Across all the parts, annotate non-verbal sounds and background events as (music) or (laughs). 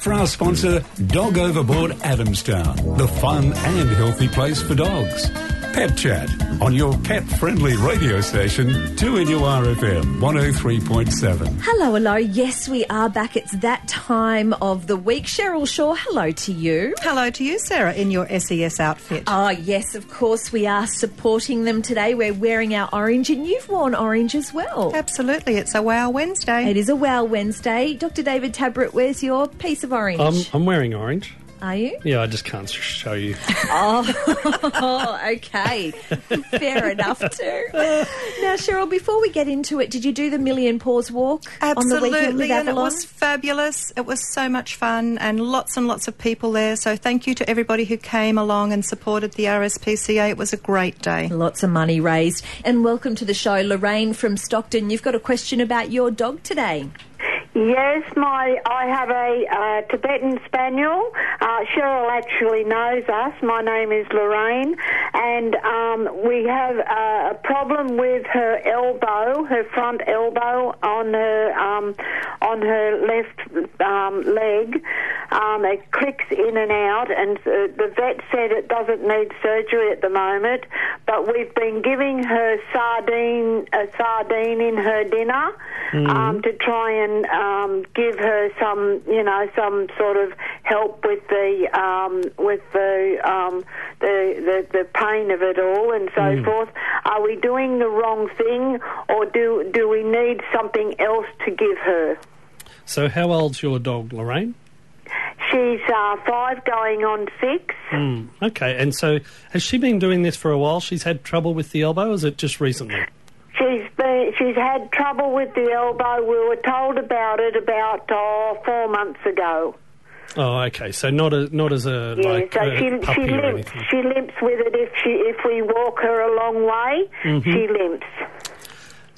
for our sponsor, Dog Overboard Adamstown, the fun and healthy place for dogs. Pet Chat on your pet friendly radio station, 2NURFM 103.7. Hello, hello. Yes, we are back. It's that time of the week. Cheryl Shaw, hello to you. Hello to you, Sarah, in your SES outfit. Ah, yes, of course, we are supporting them today. We're wearing our orange, and you've worn orange as well. Absolutely. It's a Wow Wednesday. It is a Wow Wednesday. Dr. David Tabrett, where's your piece of orange? I'm, I'm wearing orange. Are you? Yeah, I just can't show you. (laughs) Oh, (laughs) okay. Fair enough, too. Now, Cheryl, before we get into it, did you do the Million Paws Walk on the weekend Absolutely, with and it was fabulous. It was so much fun and lots and lots of people there. So thank you to everybody who came along and supported the RSPCA. It was a great day. Lots of money raised. And welcome to the show, Lorraine from Stockton. You've got a question about your dog today. Yes, my I have a uh, Tibetan Spaniel. Uh, Cheryl actually knows us. My name is Lorraine, and um, we have uh, a problem with her elbow, her front elbow on her um, on her left um, leg. Um, it clicks in and out, and uh, the vet said it doesn't need surgery at the moment. But we've been giving her sardine, a sardine in her dinner um, to try and um, give her some, you know, some sort of help with the um, with the, um, the the the pain of it all and so forth. Are we doing the wrong thing, or do do we need something else to give her? So, how old's your dog, Lorraine? She's uh, five, going on six. Hmm. Okay, and so has she been doing this for a while? She's had trouble with the elbow, or is it just recently? She's been, she's had trouble with the elbow. We were told about it about oh, four months ago. Oh, okay. So not a, not as a Yeah, like so she she limps. She limps with it if she if we walk her a long way. Mm-hmm. She limps.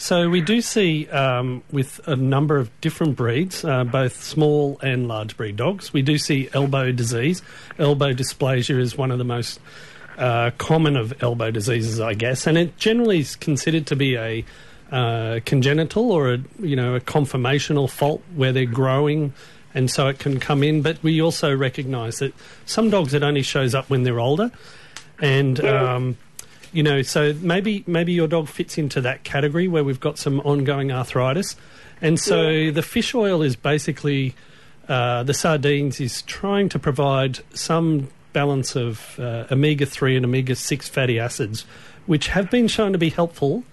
So we do see um, with a number of different breeds, uh, both small and large breed dogs, we do see elbow disease. Elbow dysplasia is one of the most uh, common of elbow diseases, I guess, and it generally is considered to be a uh, congenital or a you know a conformational fault where they're growing. And so it can come in, but we also recognise that some dogs it only shows up when they're older, and um, you know, so maybe maybe your dog fits into that category where we've got some ongoing arthritis, and so the fish oil is basically uh, the sardines is trying to provide some balance of uh, omega three and omega six fatty acids, which have been shown to be helpful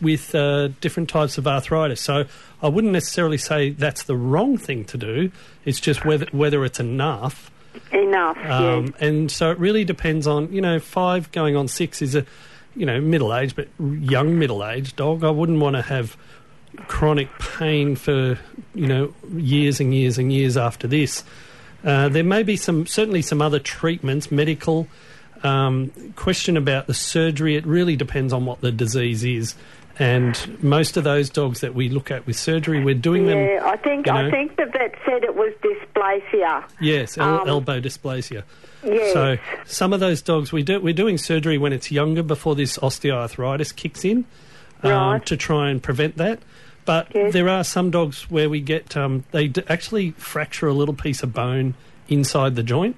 with uh, different types of arthritis. So I wouldn't necessarily say that's the wrong thing to do. It's just whether whether it's enough. Enough. Um, yes. and so it really depends on, you know, five going on six is a, you know, middle age, but young middle aged dog. I wouldn't want to have chronic pain for, you know, years and years and years after this. Uh, there may be some, certainly some other treatments, medical. Um, question about the surgery, it really depends on what the disease is. And most of those dogs that we look at with surgery, we're doing them. Yeah, I think you I think the vet said it was dysplasia. Yes, el- Um, elbow dysplasia. Yes. So some of those dogs we do we're doing surgery when it's younger before this osteoarthritis kicks in um, Right. to try and prevent that. But there are some dogs where we get um, they d- actually fracture a little piece of bone inside the joint,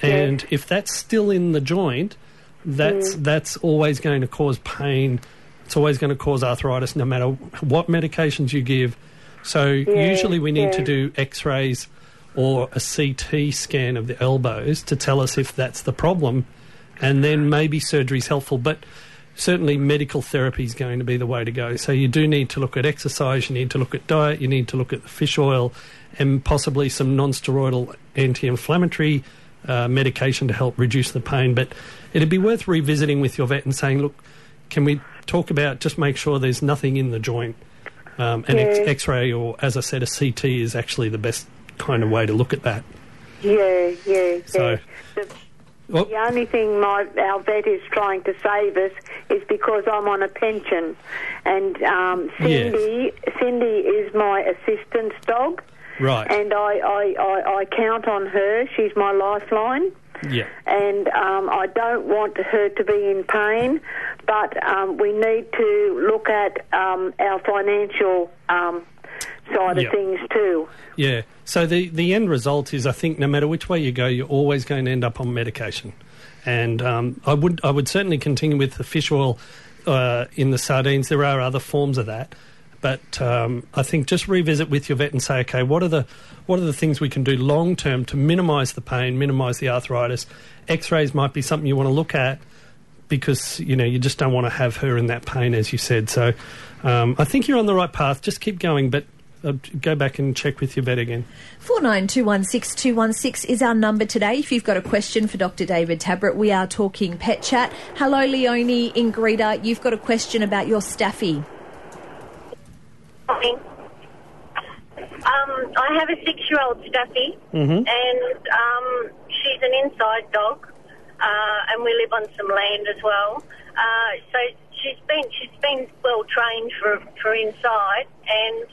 and if that's still in the joint, that's Mm. that's always going to cause pain. It's always going to cause arthritis, no matter what medications you give. So usually we need to do X-rays or a CT scan of the elbows to tell us if that's the problem, and then maybe surgery is helpful. But certainly medical therapy is going to be the way to go. So you do need to look at exercise, you need to look at diet, you need to look at the fish oil, and possibly some non-steroidal anti-inflammatory uh, medication to help reduce the pain. But it'd be worth revisiting with your vet and saying, look, can we talk about just make sure there's nothing in the joint? Um, and X- Yeah. X-ray, or as I said, a CT is actually the best kind of way to look at that. Yeah, yeah, So- yeah. The, Well, the only thing my our vet is trying to save us is because I'm on a pension, and um, Cindy Cindy is my assistance dog, right. and I, I, I, I count on her. She's my lifeline. yeah. and um, I don't want her to be in pain, but um, we need to look at um, our financial side Yep. of things too. Yeah. So the, the end result is, I think, no matter which way you go, you're always going to end up on medication. And um, I would I would certainly continue with the fish oil uh, in the sardines. There are other forms of that, but um, I think just revisit with your vet and say, okay, what are the what are the things we can do long term to minimise the pain, minimise the arthritis? X-rays might be something you want to look at because you know you just don't want to have her in that pain, as you said. So um, I think you're on the right path. Just keep going, but uh, go back and check with your vet again. 49216216 is our number today. If you've got a question for Dr. David Tabrett, we are talking pet chat. Hello, Leonie Ingrida. You've got a question about your staffy. morning. Um, I have a six-year-old Staffy, and um, she's an inside dog, uh, and we live on some land as well. Uh, so she's been she's been well trained for for inside, and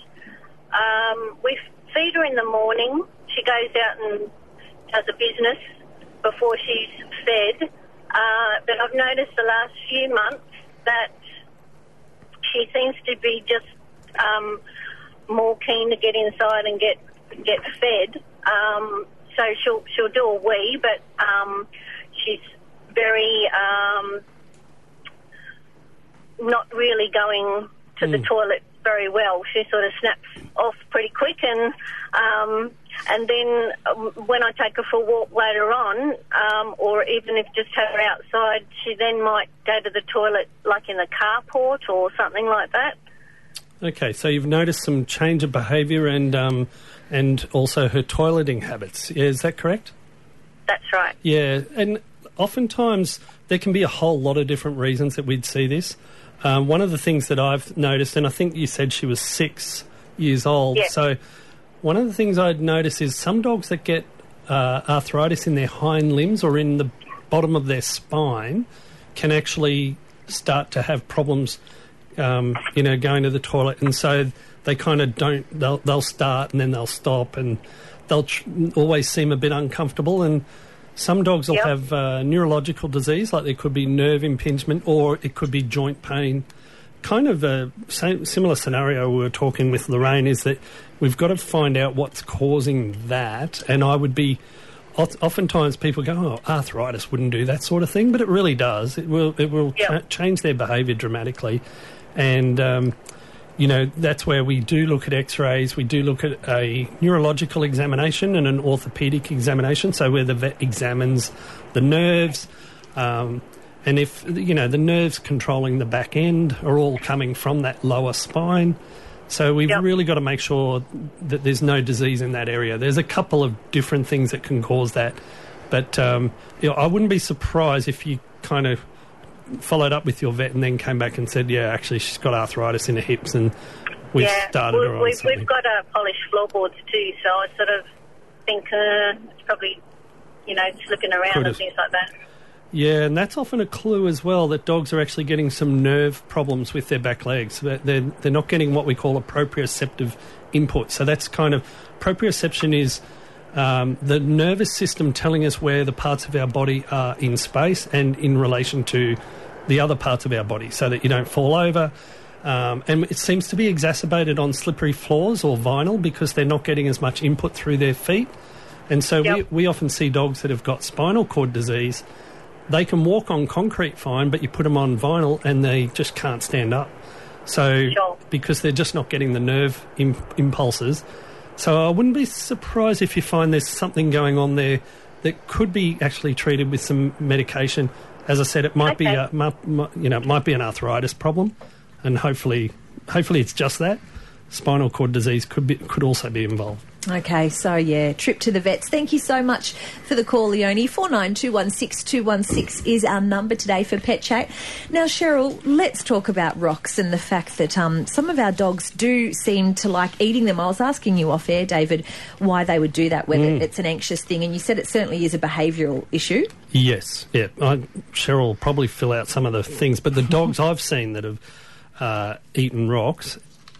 um, we feed her in the morning. She goes out and does a business before she's fed. Uh, but I've noticed the last few months that she seems to be just um, more keen to get inside and get get fed. Um, so she'll she'll do a wee, but um, she's very um, not really going to the toilet very well. She sort of snaps off pretty quick, and um, and then um, when I take her for a walk later on, um, or even if just have her outside, she then might go to the toilet like in the carport or something like that. Okay, so you've noticed some change of behaviour and um, and also her toileting habits. Yeah, is that correct? That's right. Yeah, and oftentimes there can be a whole lot of different reasons that we'd see this. Um, one of the things that I've noticed, and I think you said she was six years old, Yeah. so one of the things I'd notice is some dogs that get uh, arthritis in their hind limbs or in the bottom of their spine can actually start to have problems, um, you know, going to the toilet, and so they kind of don't. They'll they'll start and then they'll stop, and they'll tr- always seem a bit uncomfortable. And some dogs will Yep. have uh, neurological disease, like there could be nerve impingement or it could be joint pain. Kind of a same, similar scenario we were talking with Lorraine is that we've got to find out what's causing that. And I would be, oftentimes people go, oh, arthritis wouldn't do that sort of thing, but it really does. It will, it will Yep. cha- change their behaviour dramatically. And, um, you know, that's where we do look at x rays, we do look at a neurological examination and an orthopedic examination, so where the vet examines the nerves. Um, and if, you know, the nerves controlling the back end are all coming from that lower spine. So we've Yep. really got to make sure that there's no disease in that area. There's a couple of different things that can cause that. But um, you know, I wouldn't be surprised if you kind of followed up with your vet and then came back and said, yeah, actually, she's got arthritis in her hips and we've yeah, started we, her on we've, something. we've got uh, polished floorboards too, so I sort of think uh, it's probably, you know, slipping around Could and have. things like that. Yeah, and that's often a clue as well that dogs are actually getting some nerve problems with their back legs. They're, they're, they're not getting what we call a proprioceptive input. So that's kind of proprioception is um, the nervous system telling us where the parts of our body are in space and in relation to the other parts of our body so that you don't fall over. Um, and it seems to be exacerbated on slippery floors or vinyl because they're not getting as much input through their feet. And so Yep. we, we often see dogs that have got spinal cord disease they can walk on concrete fine, but you put them on vinyl and they just can't stand up. So Sure. because they're just not getting the nerve Im- impulses. So I wouldn't be surprised if you find there's something going on there that could be actually treated with some medication. As I said, it might be a, uh, might, might- you know it might be an arthritis problem, and hopefully hopefully it's just that. Spinal cord disease could be could also be involved. Okay, so yeah, trip to the vets. Thank you so much for the call, Leonie. Four nine two one six two one six is our number today for Pet Chat. Now, Cheryl, let's talk about rocks and the fact that um, some of our dogs do seem to like eating them. I was asking you off air, David, why they would do that, whether it's an anxious thing, and you said it certainly is a behavioural issue. Yes, yeah. I, Cheryl will probably fill out some of the things, but the dogs (laughs) I've seen that have uh, eaten rocks,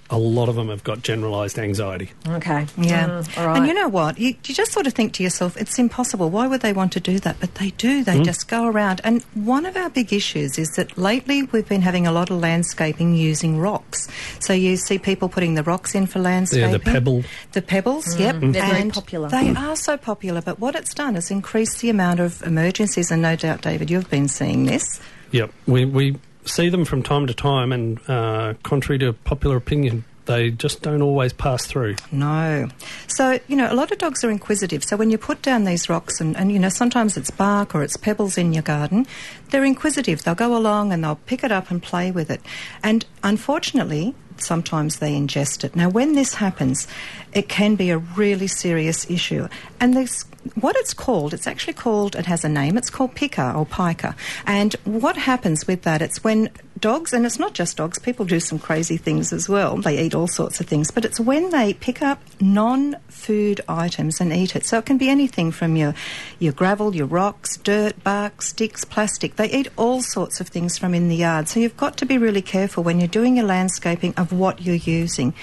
a lot of them have got generalised anxiety. Okay. Yeah. Mm, all right. And you know what? You, you just sort of think to yourself, it's impossible. Why would they want to do that? But they do. They just go around. And one of our big issues is that lately we've been having a lot of landscaping using rocks. So you see people putting the rocks in for landscaping. Yeah, the pebble. The pebbles, yep. They're very popular. They are so popular. But what it's done is increased the amount of emergencies. And no doubt, David, you've been seeing this. Yep, we, we see them from time to time, and uh, contrary to popular opinion, they just don't always pass through. No. So, you know, a lot of dogs are inquisitive. So when you put down these rocks and, and, you know, sometimes it's bark or it's pebbles in your garden, they're inquisitive. They'll go along and they'll pick it up and play with it. And unfortunately, sometimes they ingest it. Now, when this happens, it can be a really serious issue. And this, what it's called, it's actually called, it has a name, it's called pica or pica. And what happens with that, it's when dogs, and it's not just dogs, people do some crazy things as well. They eat all sorts of things, but it's when they pick up non food items and eat it. So it can be anything from your, your gravel, your rocks, dirt, bark, sticks, plastic. They eat all sorts of things from in the yard. So you've got to be really careful when you're doing your landscaping of what you're using.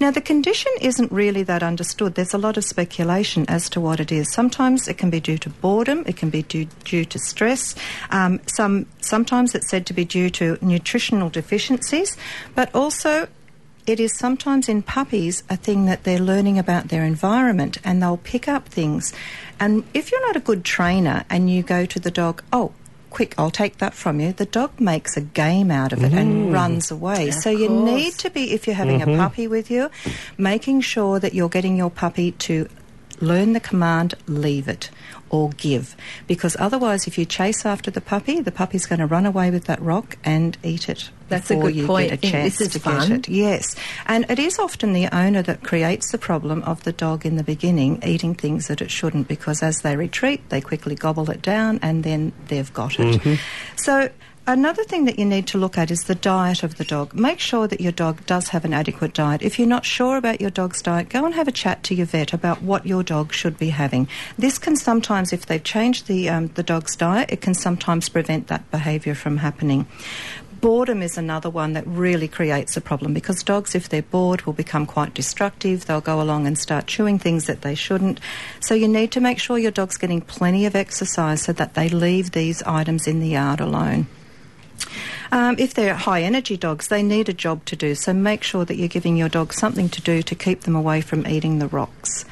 Now, the condition isn't really that understood. There's a lot of speculation as to what it is. Sometimes it can be due to boredom, it can be due, due to stress. Um, some, sometimes it's said to be due to nutritional deficiencies, but also it is sometimes in puppies a thing that they're learning about their environment and they'll pick up things. And if you're not a good trainer and you go to the dog, oh, quick, I'll take that from you, the dog makes a game out of it and mm. runs away. so you course. need to be, if you're having a mm-hmm. puppy with you, making sure that you're getting your puppy to learn the command leave it or give. Because otherwise if you chase after the puppy the puppy's going to run away with that rock and eat it That's a good point. a this is to fun. get it yes and it is often the owner that creates the problem of the dog in the beginning eating things that it shouldn't because as they retreat they quickly gobble it down and then they've got it so Another thing that you need to look at is the diet of the dog. Make sure that your dog does have an adequate diet. If you're not sure about your dog's diet, go and have a chat to your vet about what your dog should be having. This can sometimes, if they've changed the, um, the dog's diet, it can sometimes prevent that behaviour from happening. Boredom is another one that really creates a problem because dogs, if they're bored, will become quite destructive. They'll go along and start chewing things that they shouldn't. So you need to make sure your dog's getting plenty of exercise so that they leave these items in the yard alone. Um, if they're high energy dogs, they need a job to do, so make sure that you're giving your dog something to do to keep them away from eating the rocks.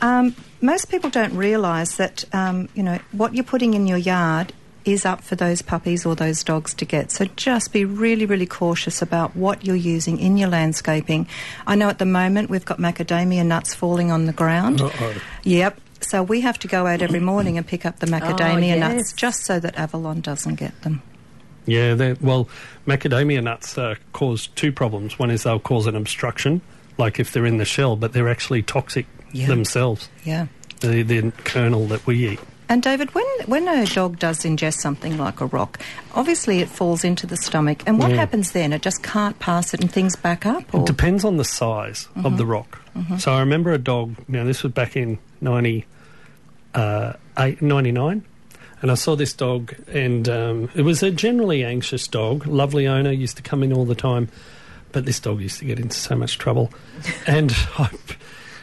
Um, most people don't realise that um, you know what you're putting in your yard is up for those puppies or those dogs to get. So just be really, really cautious about what you're using in your landscaping. I know at the moment we've got macadamia nuts falling on the ground. Uh-oh. Yep. So we have to go out every morning and pick up the macadamia yes. nuts just so that Avalon doesn't get them. Yeah, well, macadamia nuts uh, cause two problems. One is they'll cause an obstruction, like if they're in the shell, but they're actually toxic Yeah. themselves, Yeah. the, the kernel that we eat. And David, when when a dog does ingest something like a rock, obviously it falls into the stomach, and what Yeah. happens then? It just can't pass it, and things back up. Or? It depends on the size of the rock. So I remember a dog, now this was back in 90, uh, eight, 99, and I saw this dog, and um, it was a generally anxious dog. Lovely owner, used to come in all the time, but this dog used to get into so much trouble. and (laughs) I,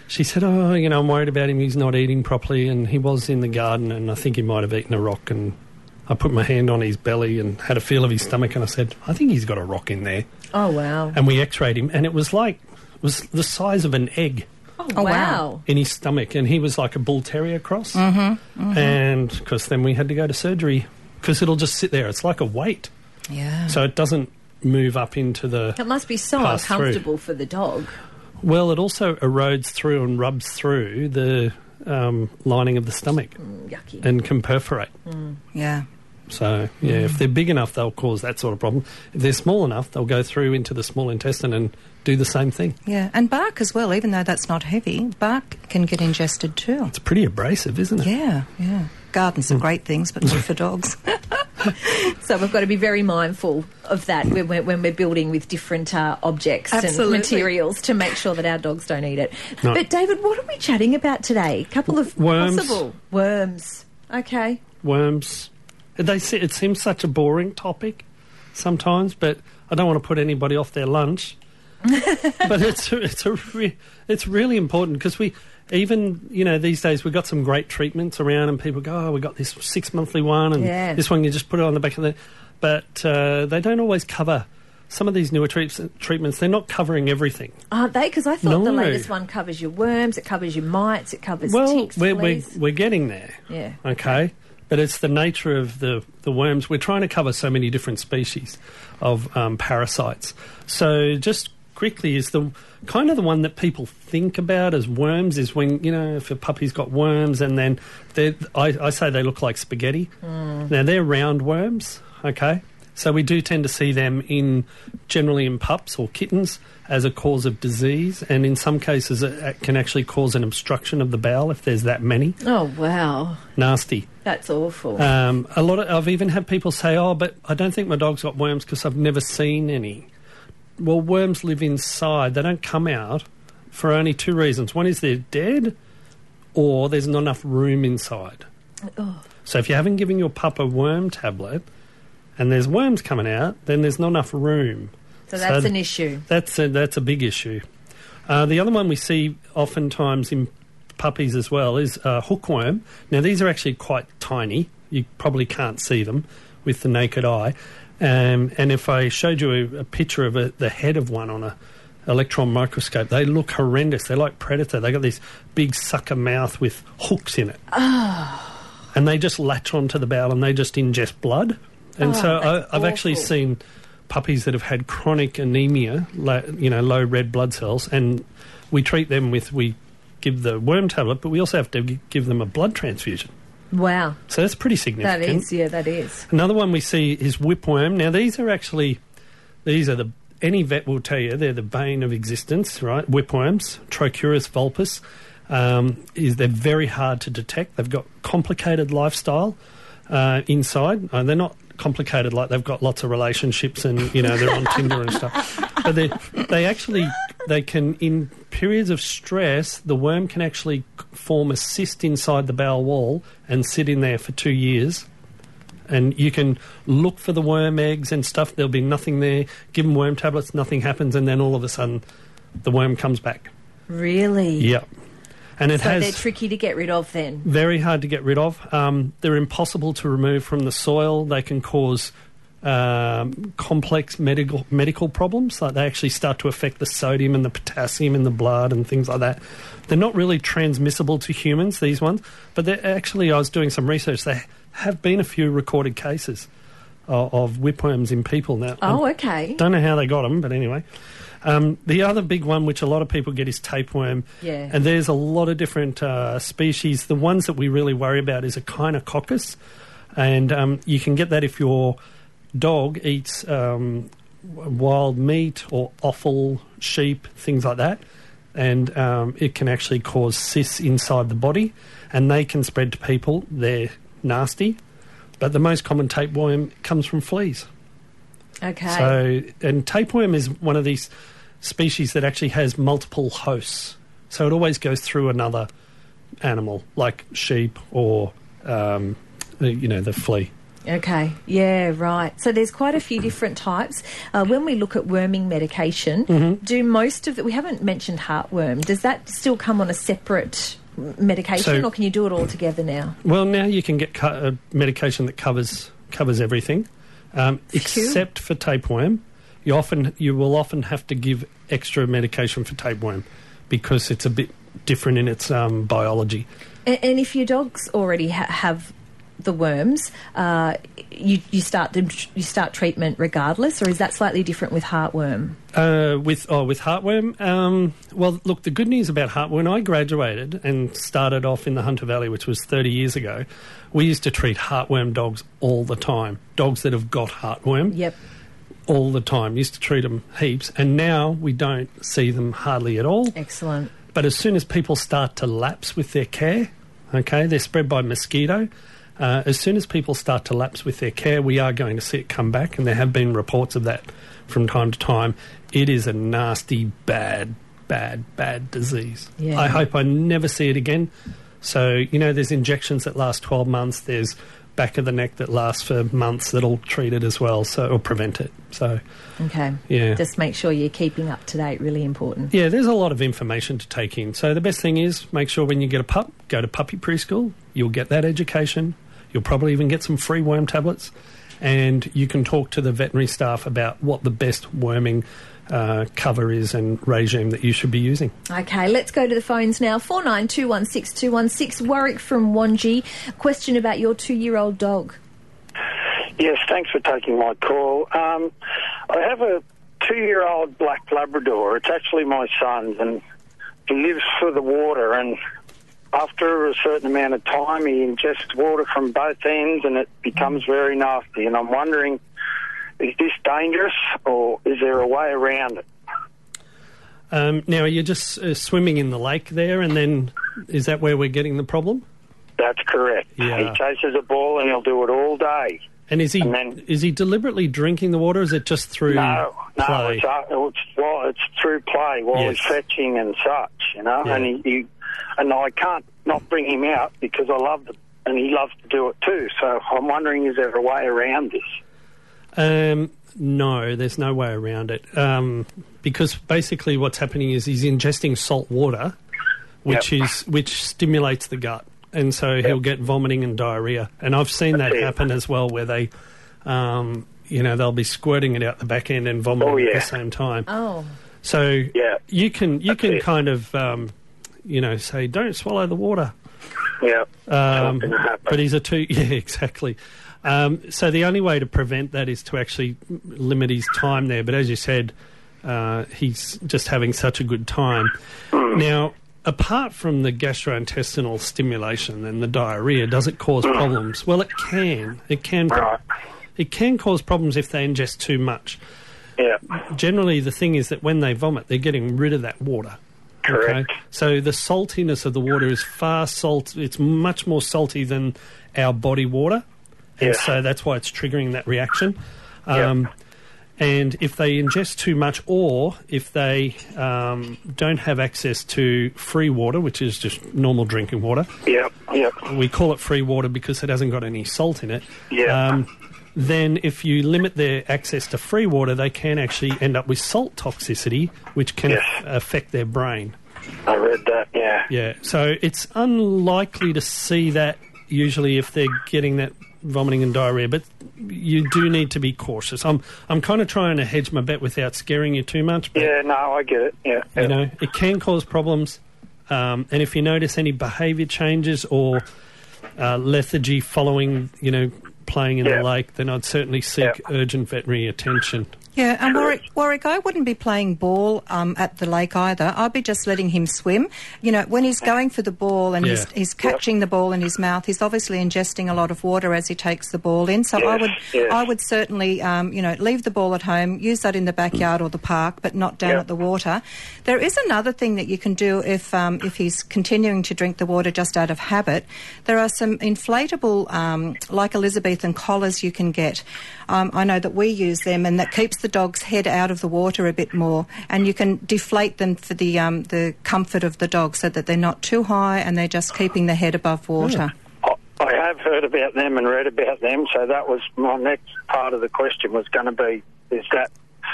she said, Oh, you know, I'm worried about him. He's not eating properly. And he was in the garden, and I think he might have eaten a rock. And I put my hand on his belly and had a feel of his stomach, and I said, I think he's got a rock in there Oh, wow. and we x-rayed him and it was like it was the size of an egg Oh, Oh, wow. wow. in his stomach and he was like a bull terrier cross mm-hmm, and because then we had to go to surgery because it'll just sit there it's like a weight yeah. so it doesn't move up into the It must be so Pass through. uncomfortable for the dog. Well it also erodes through and rubs through the um, lining of the stomach Mm, yucky. and can perforate yeah. so yeah if they're big enough they'll cause that sort of problem if they're small enough they'll go through into the small intestine and do the same thing Yeah, and bark as well, even though that's not heavy, bark can get ingested too. it's pretty abrasive isn't it Yeah, yeah. Gardens are great things, but not for dogs. (laughs) So we've got to be very mindful of that when we're, when we're building with different uh, objects Absolutely. and materials to make sure that our dogs don't eat it. No. But David, what are we chatting about today? A couple of Worms. possible worms. Okay. worms. They se- it seems such a boring topic sometimes, but I don't want to put anybody off their lunch. (laughs) but it's it's a re- it's really important because we even you know these days we've got some great treatments around and people go oh we got this six monthly one and Yeah. this one you just put it on the back of the but uh, they don't always cover some of these newer treats, treatments. They're not covering everything. Aren't they? Because I thought the latest one covers your worms, it covers your mites, it covers well ticks, we're, we're, we're getting there. Yeah. okay? But it's the nature of the, the worms. We're trying to cover so many different species of um, parasites. So just quickly is the kind of the one that people think about as worms is when you know if a puppy's got worms and then they're- I, I say they look like spaghetti now they're round worms okay so we do tend to see them in generally in pups or kittens as a cause of disease and in some cases it, it can actually cause an obstruction of the bowel if there's that many Oh, wow. nasty That's awful. um, a lot of, I've even had people say, "Oh, but I don't think my dog's got worms because I've never seen any." Well, worms live inside; they don't come out for only two reasons. One is they're dead, or there's not enough room inside. Oh. So if you haven't given your pup a worm tablet, and there's worms coming out, then there's not enough room. so that's so- an issue. That's a, that's a big issue. Uh, the other one we see oftentimes in puppies as well is uh, hookworm. Now these are actually quite tiny. You probably can't see them with the naked eye. Um, and if I showed you a, a picture of a, the head of one on a electron microscope, they look horrendous. They're like predator. They got this big sucker mouth with hooks in it, and they just latch onto the bowel and they just ingest blood. And Oh, so I, I've actually seen puppies that have had chronic anemia, you know, low red blood cells, and we treat them with we give the worm tablet, but we also have to give them a blood transfusion. Wow. So that's pretty significant. That is, yeah, that is. Another one we see is whipworm. Now these are actually these are the any vet will tell you they're the bane of existence, right? Whipworms, Trichuris vulpis. Um, is they're very hard to detect. They've got complicated lifestyle uh, inside. Uh, they're not complicated like they've got lots of relationships and you know they're on Tinder and stuff. But they they actually they can in periods of stress the worm can actually form a cyst inside the bowel wall and sit in there for two years and you can look for the worm eggs and stuff. There'll be nothing there. Give them worm tablets, nothing happens, and then all of a sudden, the worm comes back. Really? Yep. And it So has they're tricky to get rid of then. very hard to get rid of. Um, they're impossible to remove from the soil. They can cause um, complex medical medical problems. Like they actually start to affect the sodium and the potassium in the blood and things like that. They're not really transmissible to humans. These ones, but they're actually. I was doing some research. There have been a few recorded cases of, of whipworms in people now. Oh, okay. Don't know how they got them, but anyway. Um, the other big one, which a lot of people get, is tapeworm. Yeah. And there's a lot of different uh, species. The ones that we really worry about is a Echinococcus. And um, you can get that if your dog eats um, wild meat or offal, sheep, things like that. And um, it can actually cause cysts inside the body. And they can spread to people. They're nasty. But the most common tapeworm comes from fleas. Okay. So, and tapeworm is one of these species that actually has multiple hosts. So it always goes through another animal, like sheep or, um, you know, the flea. Okay, yeah, right. So there's quite a few different types. Uh, when we look at worming medication, Mm-hmm. do most of the, we haven't mentioned heartworm, does that still come on a separate medication So- or can you do it all together now? Well, now you can get co- a medication that covers covers everything, um, except for tapeworm. You often you will often have to give extra medication for tapeworm because it's a bit different in its um, biology. And, and if your dogs already ha- have the worms, uh, you, you start them, you start treatment regardless, or is that slightly different with heartworm? Uh, with oh, with heartworm. Um, well, look, the good news about heartworm. When I graduated and started off in the Hunter Valley, which was thirty years ago, we used to treat heartworm dogs all the time. Dogs that have got heartworm Yep. all the time. Used to treat them heaps, and now we don't see them hardly at all. Excellent. But as soon as people start to lapse with their care, okay, they're spread by mosquito. Uh, as soon as people start to lapse with their care, we are going to see it come back, and there have been reports of that from time to time. It is a nasty, bad, bad, bad disease. Yeah. I hope I never see it again. So, you know, there's injections that last 12 months, there's back of the neck that lasts for months that'll treat it as well, so or prevent it. So Okay. Yeah. Just make sure you're keeping up to date. Really important. yeah, there's a lot of information to take in. So the best thing is make sure when you get a pup, go to puppy preschool. You'll get that education. You'll probably even get some free worm tablets, and you can talk to the veterinary staff about what the best worming uh, cover is and regime that you should be using. Okay, let's go to the phones now. Four nine two one six two one six. Warwick from Wangi. Question about your two-year-old dog. Yes, thanks for taking my call. Um, I have a two-year-old black Labrador. It's actually my son's, and he lives for the water. And after a certain amount of time, he ingests water from both ends, and it becomes very nasty. And I'm wondering, is this dangerous, or is there a way around it? Um, now, are you just uh, swimming in the lake there, and then is that where we're getting the problem? That's correct. Yeah. He chases a ball, and he'll do it all day. And is he And then- is he deliberately drinking the water? Or is it just through No, no, play? it's, uh, it's well, it's through play while Yes. he's fetching and such, you know. Yeah. And he, he, and I can't not bring him out because I love it, and he loves to do it too. So I'm wondering, is there a way around this? Um, no, there's no way around it. Um, because basically, what's happening is he's ingesting salt water, which Yep. is which stimulates the gut, and so he'll get vomiting and diarrhea. And I've seen that That's it. happen as well, where they, um, you know, they'll be squirting it out the back end and vomiting Oh, at the same time. Oh, So Yeah. you can you That's can it. kind of um, you know say don't swallow the water. Yeah, Um, but he's a two. (laughs) Yeah, exactly. Um, so the only way to prevent that is to actually limit his time there. But as you said, uh, he's just having such a good time. Now, apart from the gastrointestinal stimulation and the diarrhea, does it cause problems? Well, it can. It can. Right. It can cause problems if they ingest too much. yeah, Generally, the thing is that when they vomit, they're getting rid of that water. Correct. So the saltiness of the water is far salt. It's much more salty than our body water, and Yeah. so that's why it's triggering that reaction. Um, And if they ingest too much, or if they um, don't have access to free water, which is just normal drinking water, yeah, yeah, we call it free water because it hasn't got any salt in it. Yeah. Um, then, if you limit their access to free water, they can actually end up with salt toxicity, which can Yes. aff- affect their brain. I read that. Yeah, Yeah, so it's unlikely to see that usually if they're getting that vomiting and diarrhea, but you do need to be cautious. I'm I'm kind of trying to hedge my bet without scaring you too much, but yeah. No, I get it. Yeah, yeah. you know it can cause problems. Um, and if you notice any behaviour changes or uh, lethargy following, you know, playing in Yeah. the lake, then I'd certainly seek Yeah. urgent veterinary attention. Yeah, and Warwick, Warwick, I wouldn't be playing ball um, at the lake either. I'd be just letting him swim. You know, when he's going for the ball and he's, Yeah. he's catching the ball in his mouth, he's obviously ingesting a lot of water as he takes the ball in. So I would, yes. I would certainly, um, you know, leave the ball at home, use that in the backyard or the park, but not down Yeah. at the water. There is another thing that you can do if um, if he's continuing to drink the water just out of habit. There are some inflatable, um, like Elizabethan collars you can get. Um, I know that we use them, and that keeps the dog's head out of the water a bit more. And you can deflate them for the um, the comfort of the dog, so that they're not too high and they're just keeping the head above water. I- I have heard about them and read about them, so that was my next part of the question was going to be: is that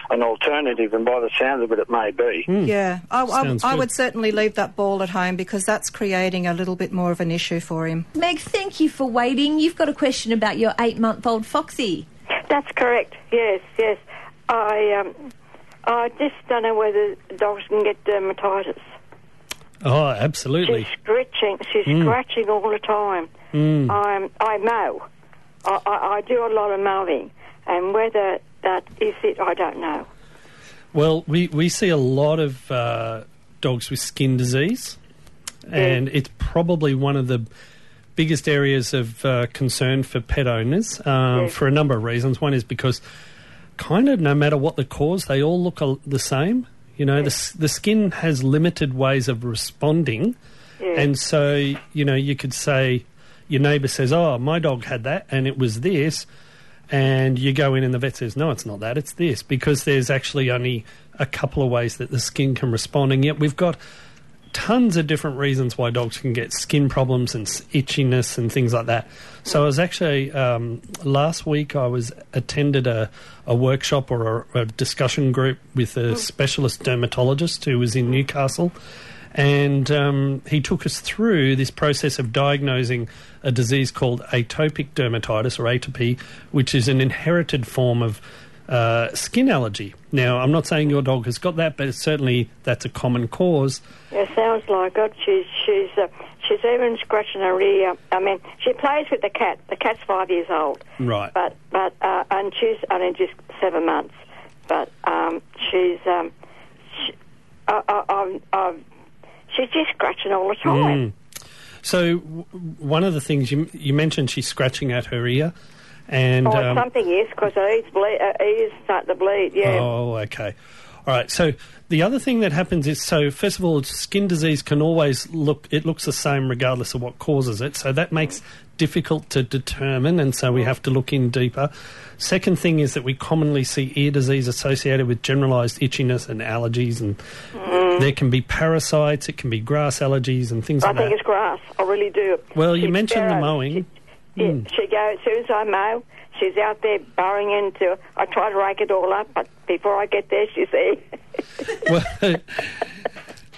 an alternative? And by the sounds of it, it may be. Yeah, I, I, I would certainly leave that ball at home because that's creating a little bit more of an issue for him. Meg, thank you for waiting. You've got a question about your eight-month-old Foxy. That's correct. Yes, yes. I um, I just don't know whether dogs can get dermatitis. Oh, absolutely. She's scratching. She's Mm. scratching all the time. Mm. I'm I mow. I, I, I do a lot of mowing, and whether that is it, I don't know. Well, we, we see a lot of uh, dogs with skin disease, and it's probably one of the biggest areas of uh, concern for pet owners um, for a number of reasons. One is because, kind of, no matter what the cause, they all look the same. You know, the, the skin has limited ways of responding, Yeah. and so you know you could say your neighbour says, "Oh, my dog had that, and it was this." and you go in and the vet says, no, it's not that, it's this, because there's actually only a couple of ways that the skin can respond, and yet we've got tons of different reasons why dogs can get skin problems and itchiness and things like that. So I was actually um, last week I was attended a, a workshop or a, a discussion group with a specialist dermatologist who was in Newcastle, and um, he took us through this process of diagnosing a disease called atopic dermatitis or atopy, which is an inherited form of uh, skin allergy. Now, I'm not saying your dog has got that, but certainly that's a common cause. It sounds like it. She's she's uh, she's even scratching her ear. I mean, she plays with the cat. The cat's five years old. Right. But but uh, and she's only just seven months. But um, she's um, she, I, I, I'm, I'm, she's just scratching all the time. Mm. So, w- one of the things you, you mentioned, she's scratching at her ear. And, Or um, something is because her ears bleed. Her ears start to bleed. Yeah. Oh, okay. All right. So the other thing that happens is so first of all, skin disease can always look it looks the same regardless of what causes it. So that makes difficult to determine, and so we have to look in deeper. Second thing is that we commonly see ear disease associated with generalised itchiness and allergies, and there can be parasites. It can be grass allergies and things I like that. I think it's grass. I really do. Well, you mentioned the mowing. She, yeah, Mm. she goes as soon as I mow. She's out there burrowing into. I try to rake it all up, but before I get there, she's there. (laughs) (laughs) well,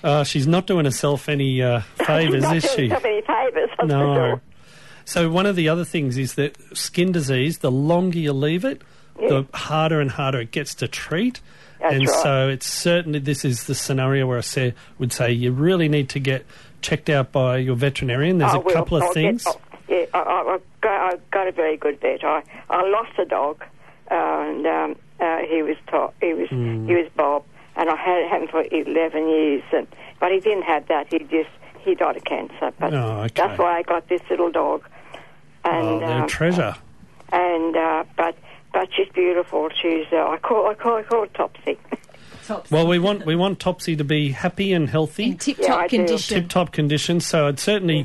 uh, she's not doing herself any uh, favours, Not is doing she? herself any favours. No. sure. So one of the other things is that skin disease, the longer you leave it, the harder and harder it gets to treat. That's and right. so it's certainly this is the scenario where I say, would say you really need to get checked out by your veterinarian. There's I a will. couple of I'll things. Get, yeah, I, I, got, I've got a very good vet. I, I lost a dog, and um, uh, he was to, he was Hmm. he was Bob, and I had him for eleven years, and but he didn't have that. He just he died of cancer. But Oh, okay. that's why I got this little dog. And, oh, they're a um, treasure. and uh, but but she's beautiful. She's uh, I call I call I call her Topsy. Well, we want we want Topsy to be happy and healthy, In tip-top I do. condition. tip top condition. So I'd certainly, yeah,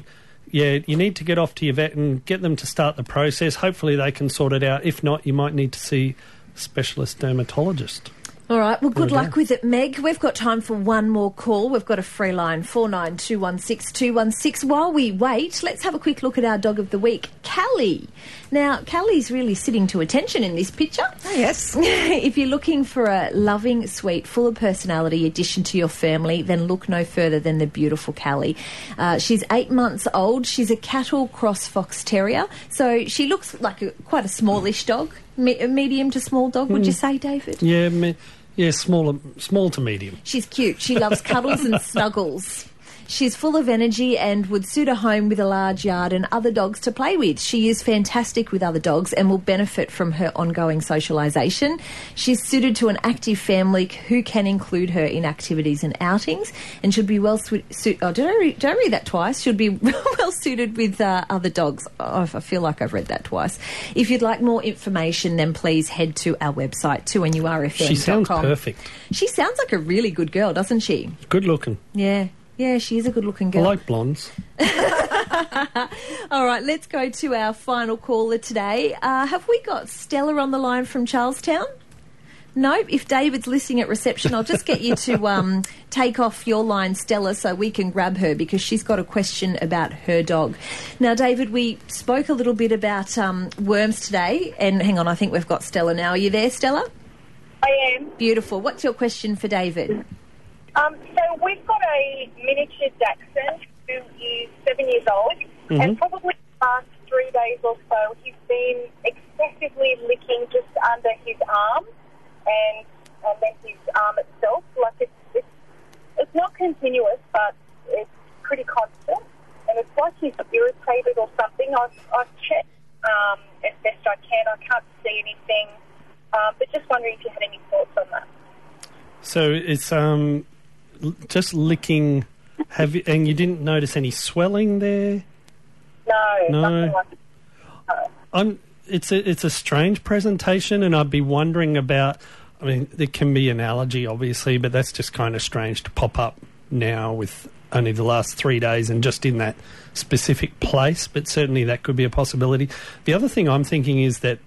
you need to get off to your vet and get them to start the process. Hopefully, they can sort it out. If not, you might need to see a specialist dermatologist. All right. Well, good luck with it, Meg. We've got time for one more call. We've got a free line four nine two one six two one six. While we wait, let's have a quick look at our dog of the week, Callie. Now, Callie's really sitting to attention in this picture. Oh, yes. (laughs) if you're looking for a loving, sweet, full of personality addition to your family, then look no further than the beautiful Callie. Uh, she's eight months old. She's a cattle cross fox terrier, so she looks like a, quite a smallish dog, me- a medium to small dog. Would you say, David? Yeah, me, yeah, small, small to medium. She's cute. She loves cuddles and (laughs) snuggles. She's full of energy and would suit a home with a large yard and other dogs to play with. She is fantastic with other dogs and will benefit from her ongoing socialisation. She's suited to an active family who can include her in activities and outings and should be well suited. Su- oh, did I, did I read that twice? Should be (laughs) well suited with uh, other dogs. Oh, I feel like I've read that twice. If you'd like more information, then please head to our website, 2nurfm.com. She sounds perfect. She sounds like a really good girl, doesn't she? Good looking. Yeah. Yeah, she is a good looking girl. I like blondes. (laughs) All right, let's go to our final caller today. Uh, have we got Stella on the line from Charlestown? Nope. if David's listening at reception, I'll just get you to (laughs) um, take off your line, Stella, so we can grab her because she's got a question about her dog. Now, David, we spoke a little bit about um, worms today, and hang on, I think we've got Stella now. Are you there, Stella? I am. Beautiful. What's your question for David? Um, so we've got a miniature Dachshund who is seven years old, and probably the last three days or so, he's been excessively licking just under his arm and and then his arm itself. Like it's it's, it's not continuous, but it's pretty constant, and it's like he's irritated or something. I've I've checked um, as best I can. I can't see anything, um, but just wondering if you had any thoughts on that. So it's um, just licking. Have you, and you didn't notice any swelling there? No, No. like I'm. It's a it's a strange presentation, and I'd be wondering about. I mean, there can be an allergy, obviously, but that's just kind of strange to pop up now with only the last three days and just in that specific place. But certainly that could be a possibility. The other thing I'm thinking is that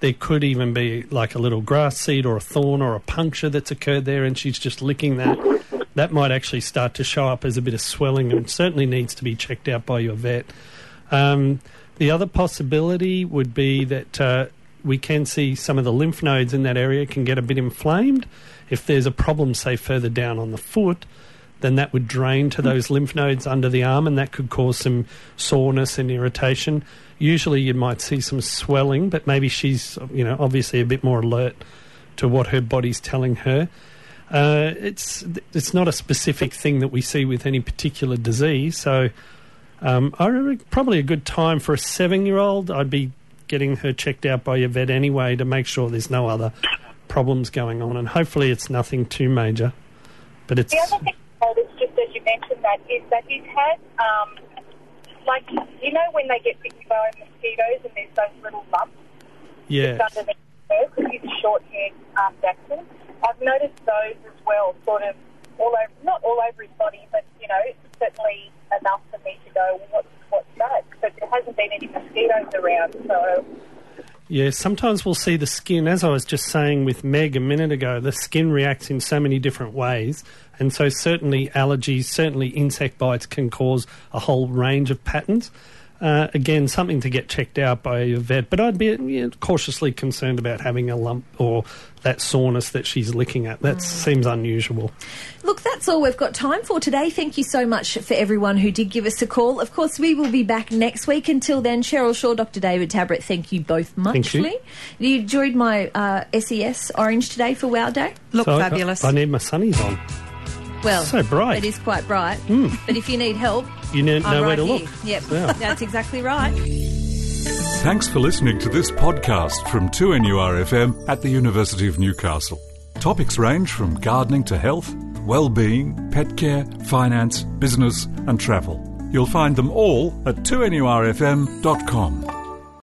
there could even be like a little grass seed or a thorn or a puncture that's occurred there, and she's just licking that. That might actually start to show up as a bit of swelling and certainly needs to be checked out by your vet. Um, the other possibility would be that uh, we can see some of the lymph nodes in that area can get a bit inflamed. If there's a problem, say, further down on the foot, then that would drain to those lymph nodes under the arm and that could cause some soreness and irritation. Usually you might see some swelling, but maybe she's, you know, obviously a bit more alert to what her body's telling her. Uh, it's it's not a specific thing that we see with any particular disease. So, um, I remember probably a good time for a seven-year-old. I'd be getting her checked out by your vet anyway to make sure there's no other problems going on, and hopefully it's nothing too major. But it's The other thing I noticed, just as you mentioned that, is that he's had, um, like, you know, when they get bitten by mosquitoes and there's those little lumps yeah, underneath because he's a short-haired um, dachshund. I've noticed those as well, sort of all over, not all over his body, but, you know, certainly enough for me to go, what's, what's that? But there hasn't been any mosquitoes around, so... Yeah, sometimes we'll see the skin, as I was just saying with Meg a minute ago, the skin reacts in so many different ways. And so, certainly, allergies, certainly insect bites can cause a whole range of patterns. Uh, again, something to get checked out by your vet, but I'd be you know, cautiously concerned about having a lump or that soreness that she's licking at. That seems unusual. Look, that's all we've got time for today. Thank you so much for everyone who did give us a call. Of course, we will be back next week. Until then, Cheryl Shaw, Dr. David Tabrett, thank you both muchly. you. enjoyed my uh, SES orange today for Wow Day? Look So I- fabulous. I, need my sunnies on. Well, So bright. It is quite bright. Mm. But if you need help, You know, I'm know where to here. look. Yep, Yeah. (laughs) that's exactly right. Thanks for listening to this podcast from 2NURFM at the University of Newcastle. Topics range from gardening to health, well-being, pet care, finance, business and travel. You'll find them all at 2NURFM.com.